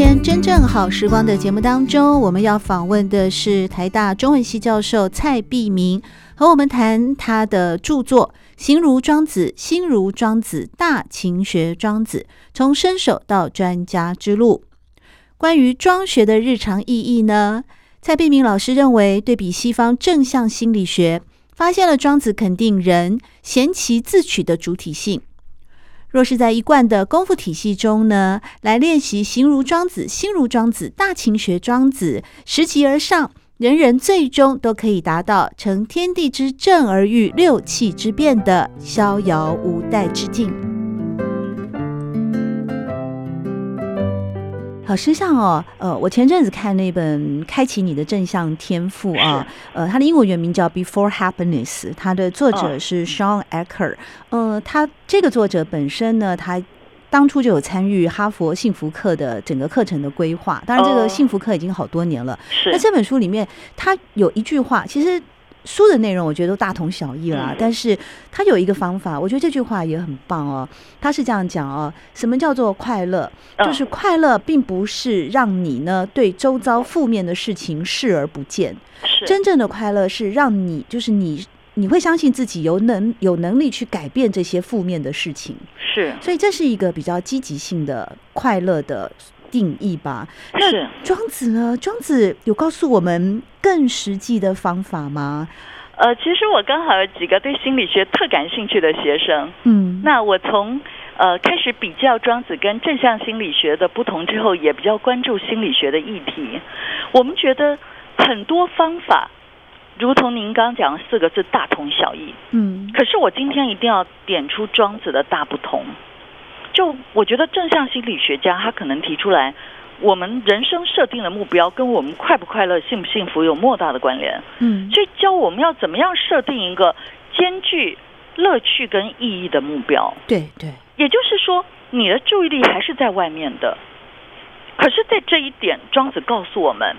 天真正好时光的节目当中，我们要访问的是台大中文系教授蔡碧明，和我们谈他的著作《形如庄子》，心如庄子，大勤学庄子，从生手到专家之路。关于庄学的日常意义呢？蔡碧明老师认为，对比西方正向心理学，发现了庄子肯定人贤其自取的主体性。若是在一贯的功夫体系中呢，来练习形如庄子、心如庄子、大勤学庄子，拾级而上，人人最终都可以达到成天地之正而御六气之变的逍遥无怠之境。老师，像哦，呃，我前阵子看那本《开启你的正向天赋》啊，呃，它的英文原名叫《Before Happiness》，它的作者是 Sean Ecker，。呃，他这个作者本身呢，他当初就有参与哈佛幸福课的整个课程的规划。当然，这个幸福课已经好多年了。那这本书里面，他有一句话，其实。书的内容我觉得都大同小异啦，但是他有一个方法，我觉得这句话也很棒哦。他是这样讲哦，什么叫做快乐？就是快乐并不是让你呢对周遭负面的事情视而不见，真正的快乐是让你就是你你会相信自己有能有能力去改变这些负面的事情，是，所以这是一个比较积极性的快乐的。定义吧。那庄子呢？庄子有告诉我们更实际的方法吗？呃，其实我刚好有几个对心理学特感兴趣的学生。嗯，那我从呃开始比较庄子跟正向心理学的不同之后，也比较关注心理学的议题。我们觉得很多方法，如同您刚讲的四个字，大同小异。嗯，可是我今天一定要点出庄子的大不同。就我觉得正向心理学家他可能提出来，我们人生设定的目标跟我们快不快乐、幸不幸福有莫大的关联。嗯，所以教我们要怎么样设定一个兼具乐趣跟意义的目标。对对，也就是说，你的注意力还是在外面的。可是，在这一点，庄子告诉我们，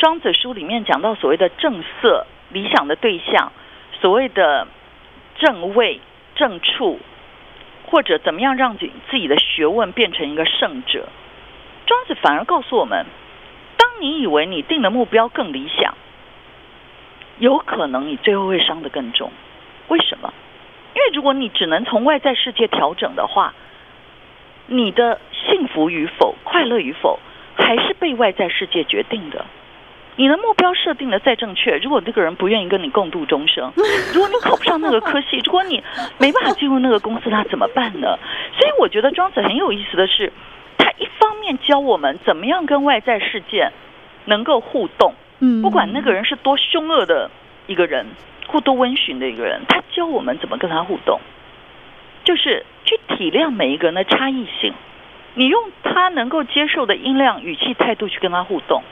庄子书里面讲到所谓的正色、理想的对象，所谓的正位、正处。或者怎么样让自自己的学问变成一个圣者？庄子反而告诉我们：当你以为你定的目标更理想，有可能你最后会伤得更重。为什么？因为如果你只能从外在世界调整的话，你的幸福与否、快乐与否，还是被外在世界决定的。你的目标设定的再正确，如果那个人不愿意跟你共度终生，如果你考不上那个科系，如果你没办法进入那个公司，那怎么办呢？所以我觉得庄子很有意思的是，他一方面教我们怎么样跟外在世界能够互动，不管那个人是多凶恶的一个人，或多温驯的一个人，他教我们怎么跟他互动，就是去体谅每一个人的差异性，你用他能够接受的音量、语气、态度去跟他互动。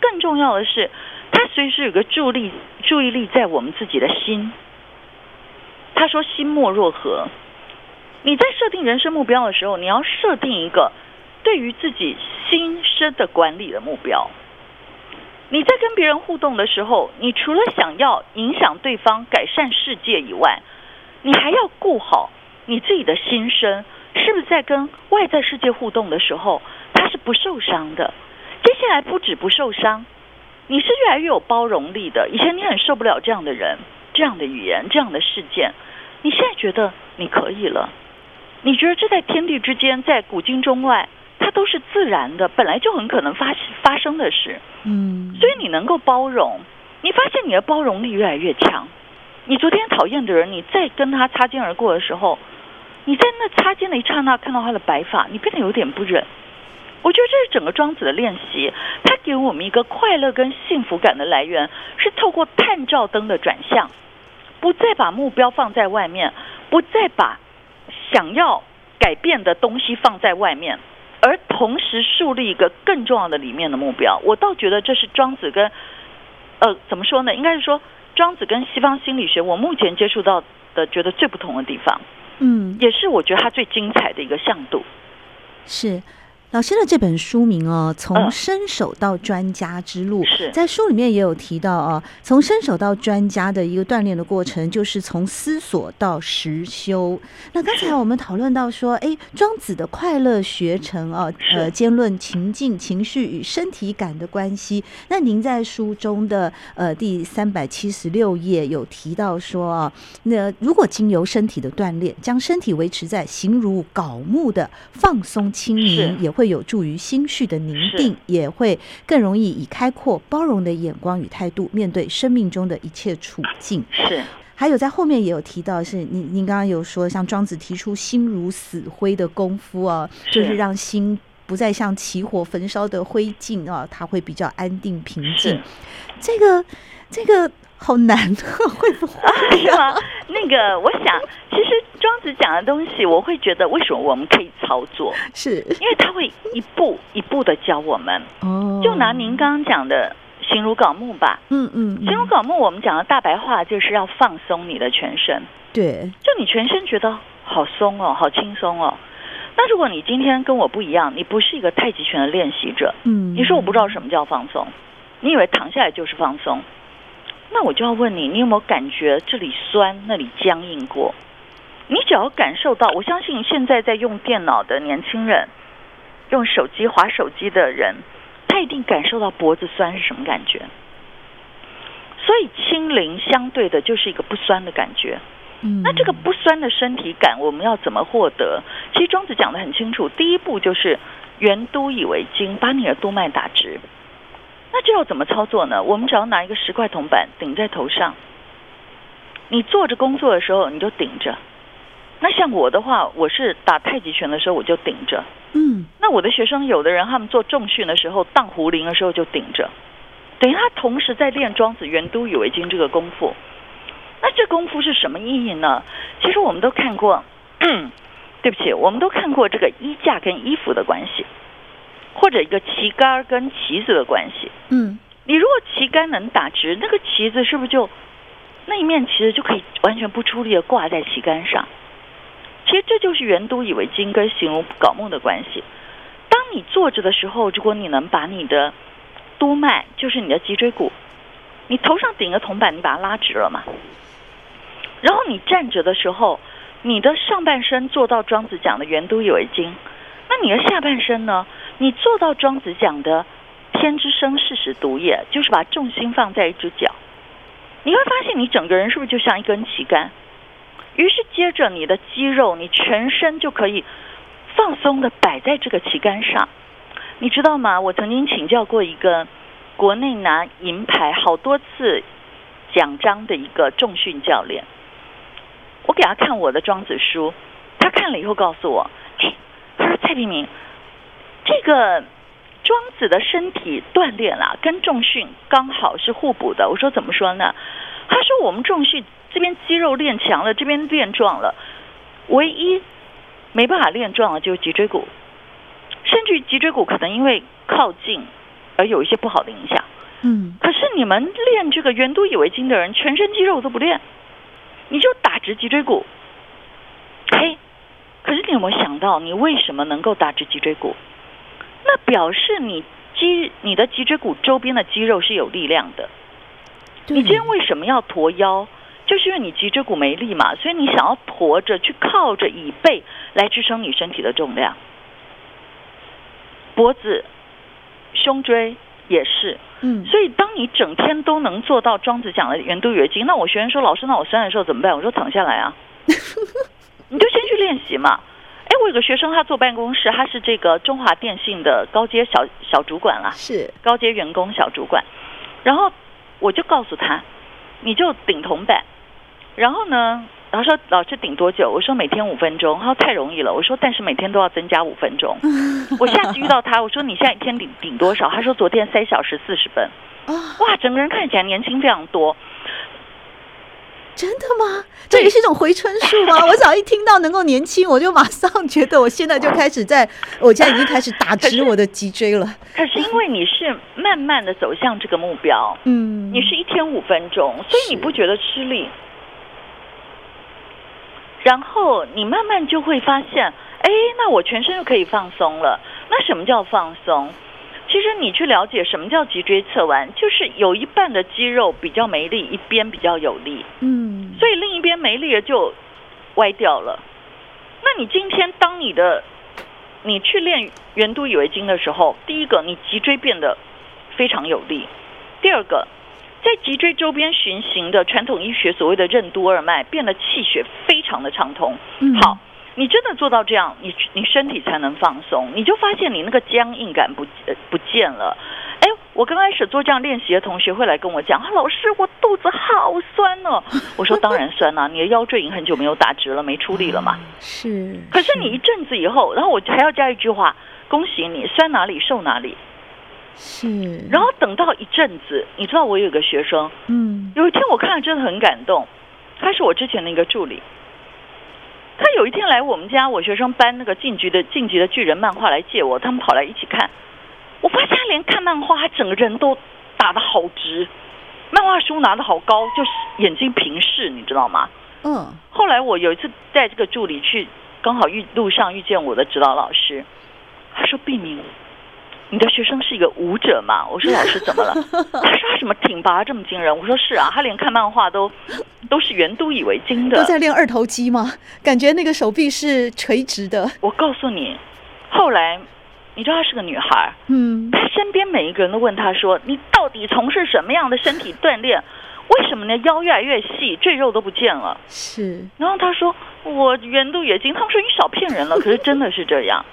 更重要的是，他随时有个注力，注意力在我们自己的心。他说：“心莫若何。”你在设定人生目标的时候，你要设定一个对于自己心身的管理的目标。你在跟别人互动的时候，你除了想要影响对方、改善世界以外，你还要顾好你自己的心身，是不是在跟外在世界互动的时候，他是不受伤的？接下来不止不受伤，你是越来越有包容力的。以前你很受不了这样的人、这样的语言、这样的事件，你现在觉得你可以了。你觉得这在天地之间，在古今中外，它都是自然的，本来就很可能发发生的事。嗯，所以你能够包容，你发现你的包容力越来越强。你昨天讨厌的人，你再跟他擦肩而过的时候，你在那擦肩的一刹那看到他的白发，你变得有点不忍。我觉得这是整个庄子的练习，它给我们一个快乐跟幸福感的来源，是透过探照灯的转向，不再把目标放在外面，不再把想要改变的东西放在外面，而同时树立一个更重要的里面的目标。我倒觉得这是庄子跟呃怎么说呢？应该是说庄子跟西方心理学，我目前接触到的觉得最不同的地方，嗯，也是我觉得它最精彩的一个向度。是。老师的这本书名哦，从伸手到专家之路，是。在书里面也有提到哦，从伸手到专家的一个锻炼的过程，就是从思索到实修。那刚才我们讨论到说，哎，庄子的快乐学成啊，呃，兼论情境、情绪与身体感的关系。那您在书中的呃第三百七十六页有提到说啊，那如果经由身体的锻炼，将身体维持在形如槁木的放松轻盈，也会有助于心绪的宁定，也会更容易以开阔包容的眼光与态度面对生命中的一切处境。是，还有在后面也有提到，是您您刚刚有说，像庄子提出心如死灰的功夫啊，就是让心不再像起火焚烧的灰烬啊，它会比较安定平静。这个这个。好难，会不会 是吗？那个，我想，其实庄子讲的东西，我会觉得，为什么我们可以操作？是因为他会一步一步的教我们。哦，就拿您刚刚讲的“形如槁木”吧。嗯嗯，“形如槁木”，我们讲的大白话就是要放松你的全身。对，就你全身觉得好松哦，好轻松哦。那如果你今天跟我不一样，你不是一个太极拳的练习者，嗯，你说我不知道什么叫放松，你以为躺下来就是放松？那我就要问你，你有没有感觉这里酸，那里僵硬过？你只要感受到，我相信现在在用电脑的年轻人，用手机划手机的人，他一定感受到脖子酸是什么感觉。所以轻灵相对的就是一个不酸的感觉。嗯，那这个不酸的身体感，我们要怎么获得？其实庄子讲的很清楚，第一步就是圆都以为经，把你的督脉打直。那这要怎么操作呢？我们只要拿一个十块铜板顶在头上，你坐着工作的时候你就顶着。那像我的话，我是打太极拳的时候我就顶着。嗯。那我的学生有的人他们做重训的时候，荡壶铃的时候就顶着，等于他同时在练庄子圆都以为经这个功夫。那这功夫是什么意义呢？其实我们都看过，对不起，我们都看过这个衣架跟衣服的关系。或者一个旗杆跟旗子的关系，嗯，你如果旗杆能打直，那个旗子是不是就那一面旗子就可以完全不出力的挂在旗杆上？其实这就是圆都以为经跟形如搞梦的关系。当你坐着的时候，如果你能把你的督脉，就是你的脊椎骨，你头上顶个铜板，你把它拉直了嘛？然后你站着的时候，你的上半身做到庄子讲的圆都以为经，那你的下半身呢？你做到庄子讲的“天之生，视使独也”，就是把重心放在一只脚，你会发现你整个人是不是就像一根旗杆？于是接着你的肌肉，你全身就可以放松的摆在这个旗杆上。你知道吗？我曾经请教过一个国内拿银牌好多次奖章的一个重训教练，我给他看我的庄子书，他看了以后告诉我：“哎，他说蔡璧名。”这个庄子的身体锻炼啊，跟重训刚好是互补的。我说怎么说呢？他说我们重训这边肌肉练强了，这边练壮了，唯一没办法练壮的就是脊椎骨，甚至于脊椎骨可能因为靠近而有一些不好的影响。嗯，可是你们练这个圆都以为经的人，全身肌肉都不练，你就打直脊椎骨。嘿，可是你有没有想到，你为什么能够打直脊椎骨？那表示你肌你的脊椎骨周边的肌肉是有力量的。你今天为什么要驼腰？就是因为你脊椎骨没力嘛，所以你想要驼着去靠着椅背来支撑你身体的重量。脖子、胸椎也是。嗯。所以当你整天都能做到庄子讲的圆督以为经，那我学员说，老师，那我酸的时候怎么办？我说躺下来啊，你就先去练习嘛。哎，我有个学生，他坐办公室，他是这个中华电信的高阶小小主管啦，是高阶员工小主管。然后我就告诉他，你就顶铜板。然后呢，他说老师顶多久？我说每天五分钟。他说太容易了。我说但是每天都要增加五分钟。我下次遇到他，我说你现在一天顶顶多少？他说昨天三小时四十分。哇，整个人看起来年轻非常多。真的吗？这也是一种回春术吗？我只要一听到能够年轻，我就马上觉得我现在就开始在，我现在已经开始打直我的脊椎了。可是因为你是慢慢的走向这个目标，嗯，你是一天五分钟，所以你不觉得吃力。然后你慢慢就会发现，哎，那我全身就可以放松了。那什么叫放松？其实你去了解什么叫脊椎侧弯，就是有一半的肌肉比较没力，一边比较有力。嗯，所以另一边没力了就歪掉了。那你今天当你的你去练圆都以为经的时候，第一个你脊椎变得非常有力，第二个在脊椎周边循行的传统医学所谓的任督二脉变得气血非常的畅通。嗯，好。你真的做到这样，你你身体才能放松，你就发现你那个僵硬感不不见了。哎，我刚开始做这样练习的同学会来跟我讲，啊，老师，我肚子好酸哦。我说当然酸啊，你的腰椎已经很久没有打直了，没出力了嘛。是。可是你一阵子以后，然后我还要加一句话，恭喜你，酸哪里瘦哪里。是。然后等到一阵子，你知道我有个学生，嗯，有一天我看了真的很感动，他是我之前的一个助理。他有一天来我们家，我学生搬那个进击的进击的巨人漫画来借我，他们跑来一起看。我发现他连看漫画，他整个人都打得好直，漫画书拿得好高，就是眼睛平视，你知道吗？嗯。后来我有一次带这个助理去，刚好遇路上遇见我的指导老师，他说：“毕明。”你的学生是一个舞者嘛？我说老师怎么了？他说他什么挺拔这么惊人？我说是啊，他连看漫画都都是圆都以为经的。都在练二头肌吗？感觉那个手臂是垂直的。我告诉你，后来你知道她是个女孩，嗯，她身边每一个人都问她说：“你到底从事什么样的身体锻炼？为什么呢？腰越来越细，赘肉都不见了。”是。然后她说：“我圆都也经。”他们说：“你少骗人了。”可是真的是这样。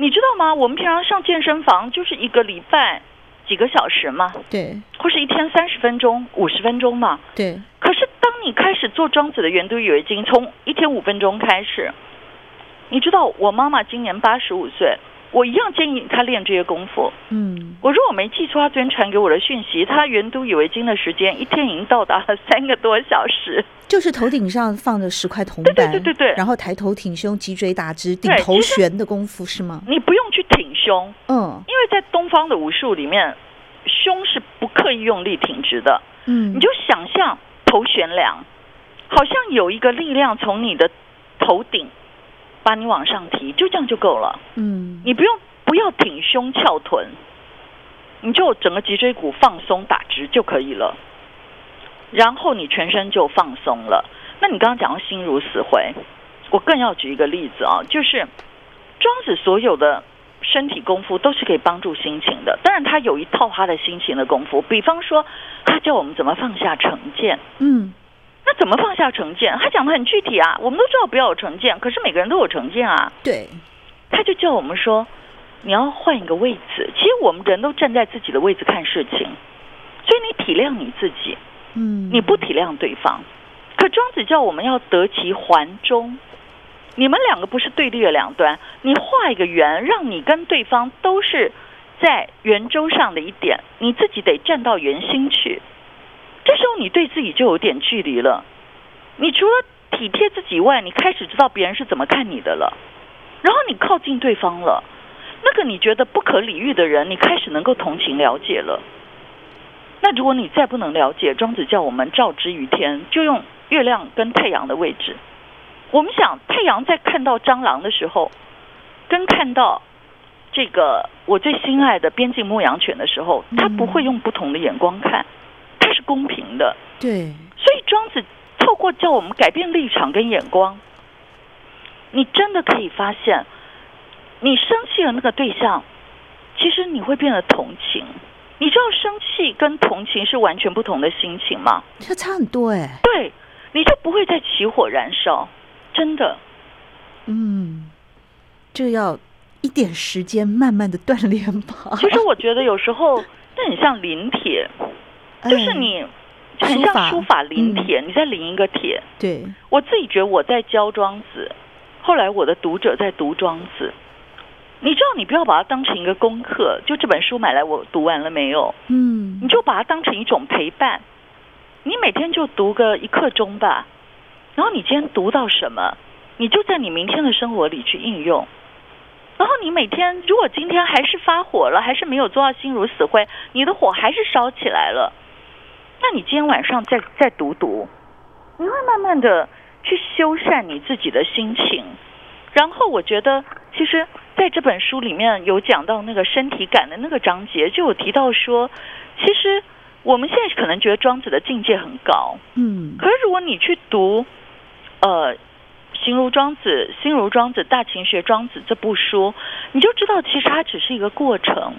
你知道吗？我们平常上健身房就是一个礼拜几个小时嘛，对，或是一天三十分钟、五十分钟嘛，对。可是当你开始做庄子的圆都有为经，从一天五分钟开始，你知道我妈妈今年八十五岁，我一样建议他练这些功夫。嗯，我如果没记错，他昨天传给我的讯息，他圆都以为经的时间一天已经到达了三个多小时。就是头顶上放着十块铜板，对对对对对，然后抬头挺胸，脊椎打直，顶头悬的功夫是吗？你不用去挺胸，嗯，因为在东方的武术里面，胸是不刻意用力挺直的，嗯，你就想象头悬梁，好像有一个力量从你的头顶把你往上提，就这样就够了，嗯，你不用不要挺胸翘臀，你就整个脊椎骨放松打直就可以了。然后你全身就放松了。那你刚刚讲到心如死灰，我更要举一个例子啊，就是庄子所有的身体功夫都是可以帮助心情的。当然，他有一套他的心情的功夫，比方说，他教我们怎么放下成见。嗯，那怎么放下成见？他讲的很具体啊。我们都知道不要有成见，可是每个人都有成见啊。对，他就叫我们说，你要换一个位置。其实我们人都站在自己的位置看事情，所以你体谅你自己。嗯，你不体谅对方，可庄子叫我们要得其环中。你们两个不是对立的两端，你画一个圆，让你跟对方都是在圆周上的一点，你自己得站到圆心去。这时候你对自己就有点距离了。你除了体贴自己以外，你开始知道别人是怎么看你的了。然后你靠近对方了，那个你觉得不可理喻的人，你开始能够同情了解了。那如果你再不能了解，庄子叫我们照之于天，就用月亮跟太阳的位置。我们想，太阳在看到蟑螂的时候，跟看到这个我最心爱的边境牧羊犬的时候，他不会用不同的眼光看，他是公平的。对，所以庄子透过叫我们改变立场跟眼光，你真的可以发现，你生气的那个对象，其实你会变得同情。你知道生气跟同情是完全不同的心情吗？这差很多哎。对，你就不会再起火燃烧，真的。嗯，这要一点时间慢慢的锻炼吧。其实我觉得有时候那很像临帖，就是你很像书法临帖，你在临一个帖。对，我自己觉得我在教庄子，后来我的读者在读庄子。你知道，你不要把它当成一个功课，就这本书买来我读完了没有？嗯，你就把它当成一种陪伴。你每天就读个一刻钟吧，然后你今天读到什么，你就在你明天的生活里去应用。然后你每天如果今天还是发火了，还是没有做到心如死灰，你的火还是烧起来了，那你今天晚上再再读读，你会慢慢的去修缮你自己的心情。然后我觉得，其实在这本书里面有讲到那个身体感的那个章节，就有提到说，其实我们现在可能觉得庄子的境界很高，嗯，可是如果你去读，呃。形如庄子，心如庄子，大秦学庄子这部书，你就知道其实它只是一个过程。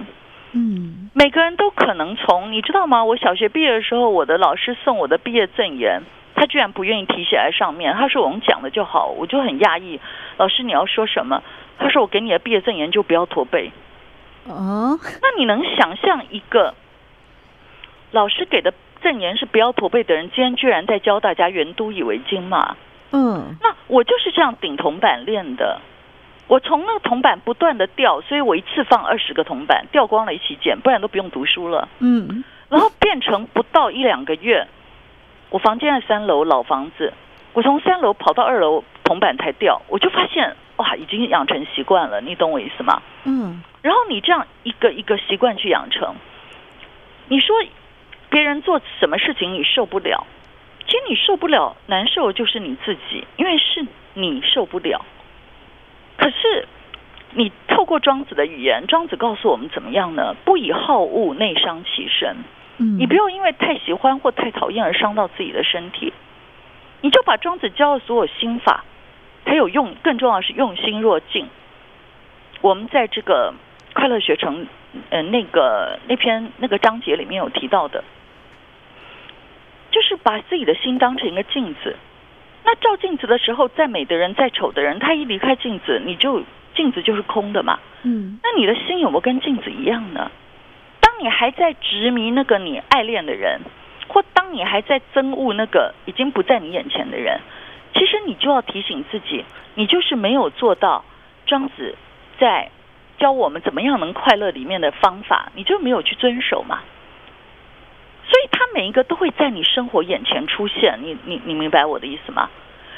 嗯，每个人都可能从，你知道吗？我小学毕业的时候，我的老师送我的毕业赠言，他居然不愿意题写在上面，他说我们讲的就好，我就很讶异。老师你要说什么？他说我给你的毕业赠言就不要驼背。哦，那你能想象一个老师给的赠言是不要驼背的人，今天居然在教大家圆都以为经吗？嗯，那我就是这样顶铜板练的。我从那个铜板不断的掉，所以我一次放二十个铜板，掉光了一起捡，不然都不用读书了。嗯，然后变成不到一两个月，我房间在三楼老房子，我从三楼跑到二楼，铜板才掉，我就发现哇，已经养成习惯了。你懂我意思吗？嗯。然后你这样一个一个习惯去养成，你说别人做什么事情你受不了？其实你受不了，难受就是你自己，因为是你受不了。可是你透过庄子的语言，庄子告诉我们怎么样呢？不以好恶内伤其身。嗯，你不要因为太喜欢或太讨厌而伤到自己的身体。你就把庄子教的所有心法，还有用，更重要的是用心若镜。我们在这个快乐学城，呃，那个那篇那个章节里面有提到的。就是把自己的心当成一个镜子，那照镜子的时候，再美的人、再丑的人，他一离开镜子，你就镜子就是空的嘛。嗯，那你的心有没有跟镜子一样呢？当你还在执迷那个你爱恋的人，或当你还在憎恶那个已经不在你眼前的人，其实你就要提醒自己，你就是没有做到庄子在教我们怎么样能快乐里面的方法，你就没有去遵守嘛。所以，它每一个都会在你生活眼前出现，你你你明白我的意思吗？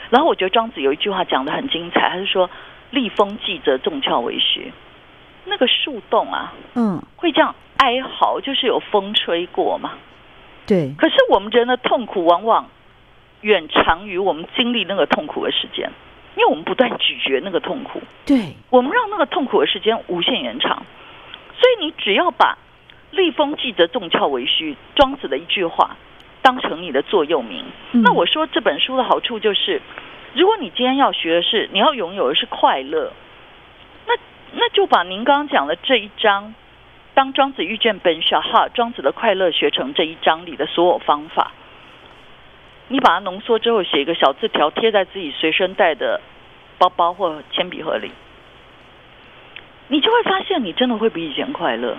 然后，我觉得庄子有一句话讲的很精彩，他是说：“立风季则众窍为虚。”那个树洞啊，嗯，会这样哀嚎，就是有风吹过嘛。对。可是我们人的痛苦往往远长于我们经历那个痛苦的时间，因为我们不断咀嚼那个痛苦。对。我们让那个痛苦的时间无限延长，所以你只要把。厉风季则动窍为虚，庄子的一句话，当成你的座右铭。嗯。那我说这本书的好处就是，如果你今天要学的是，你要拥有的是快乐，那那就把您刚刚讲的这一章，当庄子遇见本小哈，庄子的快乐学成这一章里的所有方法，你把它浓缩之后，写一个小字条贴在自己随身带的包包或铅笔盒里，你就会发现，你真的会比以前快乐。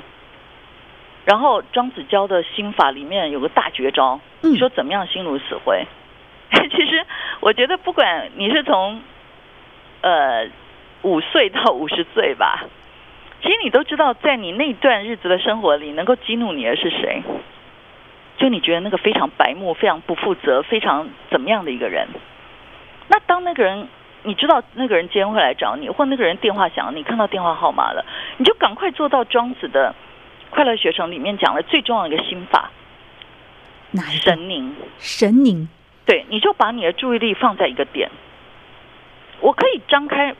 然后庄子教的心法里面有个大绝招，你说怎么样心如死灰？嗯、其实我觉得不管你是从呃五岁到五十岁吧，其实你都知道，在你那段日子的生活里，能够激怒你的是谁？就你觉得那个非常白目、非常不负责、非常怎么样的一个人？那当那个人你知道那个人今天会来找你，或那个人电话响，你看到电话号码了，你就赶快做到庄子的。快乐学城里面讲了最重要的一个心法，哪？神宁。神宁。对，你就把你的注意力放在一个点。我可以张开，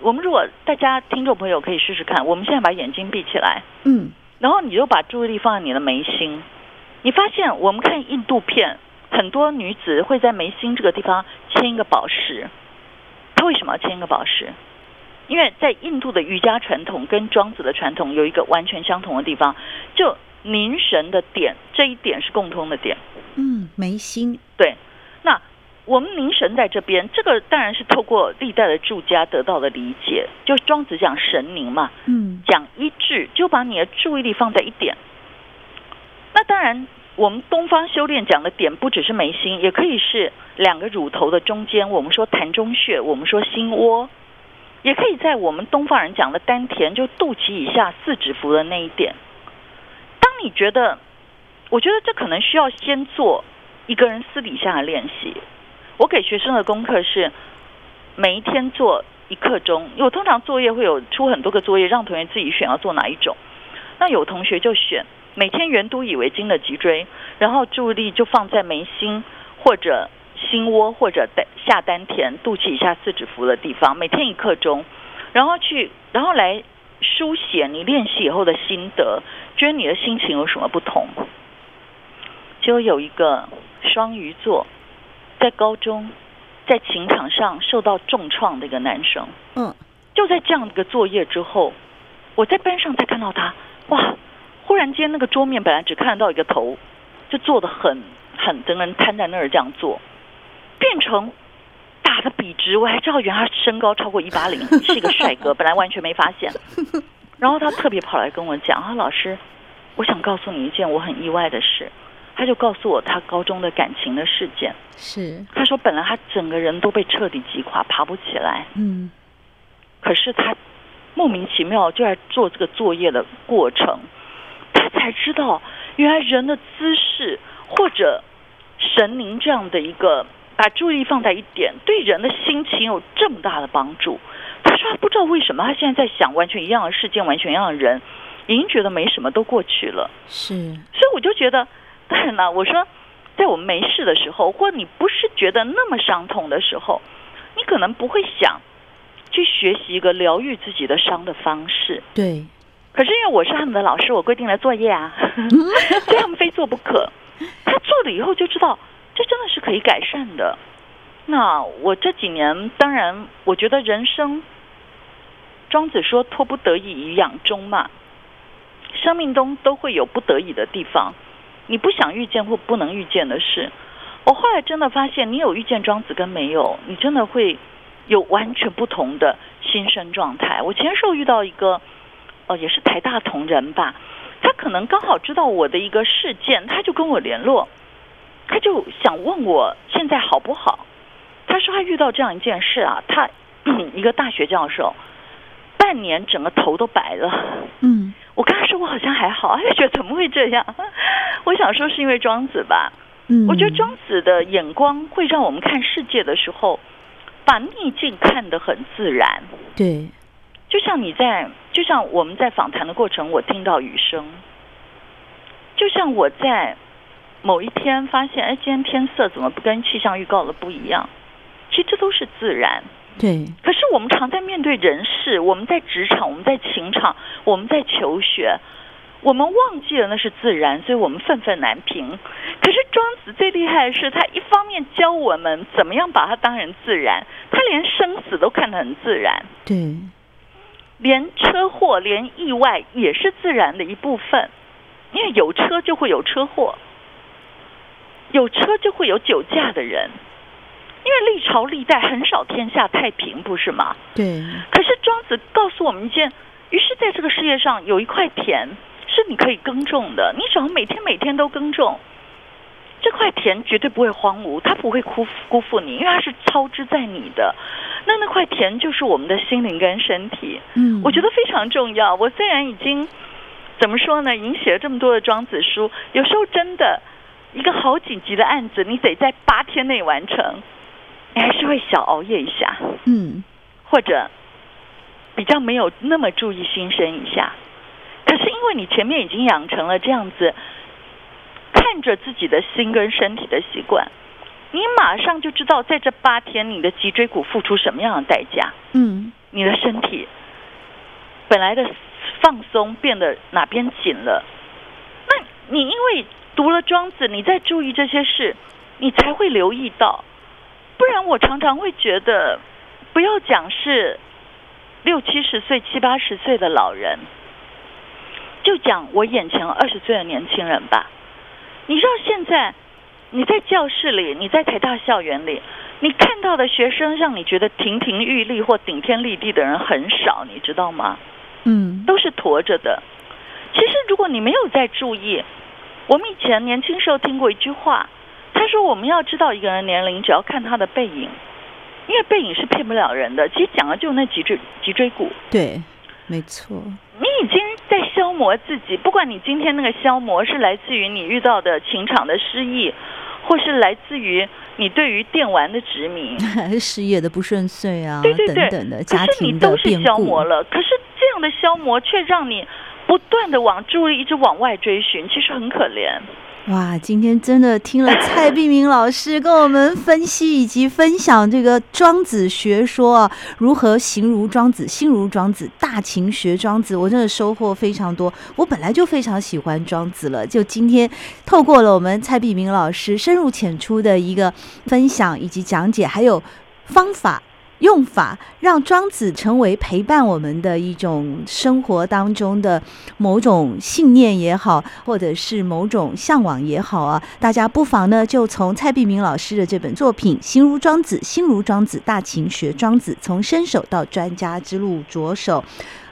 我们如果大家听众朋友可以试试看，我们现在把眼睛闭起来，嗯，然后你就把注意力放在你的眉心。你发现我们看印度片，很多女子会在眉心这个地方签一个宝石。她为什么要签一个宝石？因为在印度的瑜伽传统跟庄子的传统有一个完全相同的地方，就凝神的点，这一点是共通的点。嗯，眉心。对，那我们凝神在这边，这个当然是透过历代的注家得到的理解。就庄子讲神凝嘛，嗯，讲一致，就把你的注意力放在一点。那当然，我们东方修炼讲的点不只是眉心，也可以是两个乳头的中间。我们说膻中穴，我们说心窝。也可以在我们东方人讲的丹田，就肚脐以下四指符的那一点。当你觉得，我觉得这可能需要先做一个人私底下的练习。我给学生的功课是每一天做一刻钟，因为我通常作业会有出很多个作业，让同学自己选要做哪一种。那有同学就选每天圆都以为经的脊椎，然后注意力就放在眉心或者心窝或者丹下丹田、肚脐以下四指符的地方，每天一刻钟，然后去然后来书写你练习以后的心得，觉得你的心情有什么不同？就有一个双鱼座。在高中，在情场上受到重创的一个男生，嗯，就在这样一个作业之后，我在班上再看到他，哇！忽然间那个桌面本来只看得到一个头，就坐得很很整个人瘫在那儿这样做，变成打的笔直，我还知道原来身高超过一八零，是一个帅哥，本来完全没发现。然后他特别跑来跟我讲，啊老师，我想告诉你一件我很意外的事。他就告诉我他高中的感情的事件。是，他说本来他整个人都被彻底击垮，爬不起来。嗯，可是他莫名其妙就在做这个作业的过程，他才知道原来人的姿势或者神灵这样的一个把注意力放在一点，对人的心情有这么大的帮助。他说他不知道为什么，他现在在想完全一样的事件，完全一样的人，已经觉得没什么，都过去了。是，所以我就觉得。当然了，我说，在我们没事的时候，或你不是觉得那么伤痛的时候，你可能不会想去学习一个疗愈自己的伤的方式。对。可是因为我是他们的老师，我规定了作业啊，所以他们非做不可。他做了以后就知道，这真的是可以改善的。那我这几年，当然，我觉得人生，庄子说“托不得已以养中”嘛，生命中都会有不得已的地方。你不想遇见或不能遇见的事，我后来真的发现，你有遇见庄子跟没有，你真的会有完全不同的心生状态。我前时候遇到一个，哦，也是台大同仁吧，他可能刚好知道我的一个事件，他就跟我联络，他就想问我现在好不好。他说他遇到这样一件事啊，他 一个大学教授，半年整个头都白了。嗯。我跟他说我好像还好，他就觉得怎么会这样？我想说是因为庄子吧。嗯，我觉得庄子的眼光会让我们看世界的时候，把逆境看得很自然。对，就像你在，就像我们在访谈的过程，我听到雨声，就像我在某一天发现，哎，今天天色怎么不跟气象预告的不一样？其实这都是自然。对，可是我们常在面对人事，我们在职场，我们在情场，我们在求学，我们忘记了那是自然，所以我们愤愤难平。可是庄子最厉害的是，他一方面教我们怎么样把它当成自然，他连生死都看得很自然。对，连车祸、连意外也是自然的一部分，因为有车就会有车祸，有车就会有酒驾的人。因为历朝历代很少天下太平，不是吗？对。可是庄子告诉我们一件，于是在这个世界上有一块田是你可以耕种的，你只要每天每天都耕种，这块田绝对不会荒芜，它不会辜辜负你，因为它是操之在你的。那那块田就是我们的心灵跟身体。嗯，我觉得非常重要。我虽然已经怎么说呢，已经写了这么多的庄子书，有时候真的一个好紧急的案子，你得在八天内完成。你还是会小熬夜一下，嗯，或者比较没有那么注意心身一下。可是因为你前面已经养成了这样子看着自己的心跟身体的习惯，你马上就知道在这八天你的脊椎骨付出什么样的代价。嗯，你的身体本来的放松变得哪边紧了？那你因为读了庄子，你再注意这些事，你才会留意到。不然我常常会觉得，不要讲是六七十岁、七八十岁的老人，就讲我眼前二十岁的年轻人吧。你知道现在你在教室里，你在台大校园里，你看到的学生让你觉得亭亭玉立或顶天立地的人很少，你知道吗？嗯，都是驼着的。其实如果你没有在注意，我们以前年轻时候听过一句话。他说：“我们要知道一个人年龄，只要看他的背影，因为背影是骗不了人的。其实讲的就是那脊椎脊椎骨。对，没错。你已经在消磨自己，不管你今天那个消磨是来自于你遇到的情场的失意，或是来自于你对于电玩的执迷，事业的不顺遂啊，对对对，等等的家庭的变故，可是你都是消磨了，可是这样的消磨却让你不断的往注意力一直往外追寻，其实很可怜。哇，今天真的听了蔡璧明老师跟我们分析以及分享这个庄子学说，如何形如庄子，心如庄子，大情学庄子，我真的收获非常多。我本来就非常喜欢庄子了，就今天透过了我们蔡璧明老师深入浅出的一个分享以及讲解，还有方法。用法让庄子成为陪伴我们的一种生活当中的某种信念也好，或者是某种向往也好啊，大家不妨呢就从蔡碧明老师的这本作品《形如庄子，心如庄子，大秦学庄子》，从伸手到专家之路着手。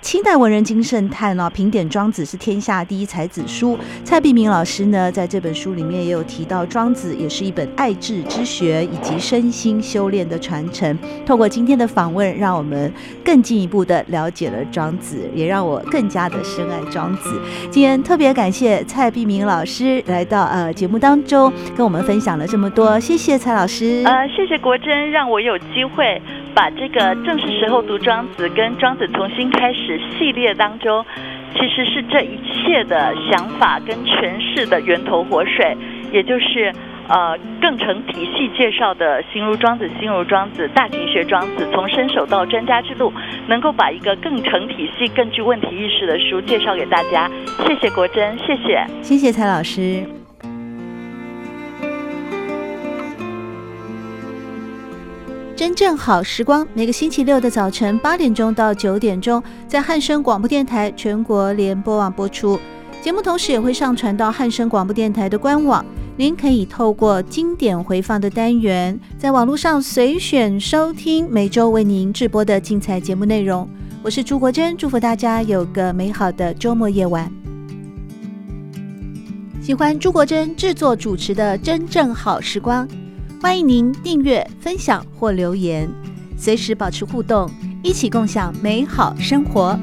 清代文人金圣叹呢，评点庄子是天下第一才子书。蔡璧明老师呢，在这本书里面也有提到，庄子也是一本爱智之学以及身心修炼的传承。透过今天的访问，让我们更进一步的了解了庄子，也让我更加的深爱庄子。今天特别感谢蔡璧明老师来到呃节目当中，跟我们分享了这么多，谢谢蔡老师。呃，谢谢国珍，让我有机会把这个正是时候读庄子跟庄子重新开始。系列当中，其实是这一切的想法跟诠释的源头活水，也就是呃更成体系介绍的“形如庄子，心如庄子，大勤学庄子”，从伸手到专家之路，能够把一个更成体系、更具问题意识的书介绍给大家。谢谢国珍，谢谢，谢谢蔡老师。真正好时光，每个星期六的早晨八点钟到九点钟，在汉声广播电台全国联播网播出。节目同时也会上传到汉声广播电台的官网，您可以透过经典回放的单元，在网络上随选收听每周为您直播的精彩节目内容。我是朱国珍，祝福大家有个美好的周末夜晚。喜欢朱国珍制作主持的《真正好时光》。欢迎您订阅、分享或留言，随时保持互动，一起共享美好生活。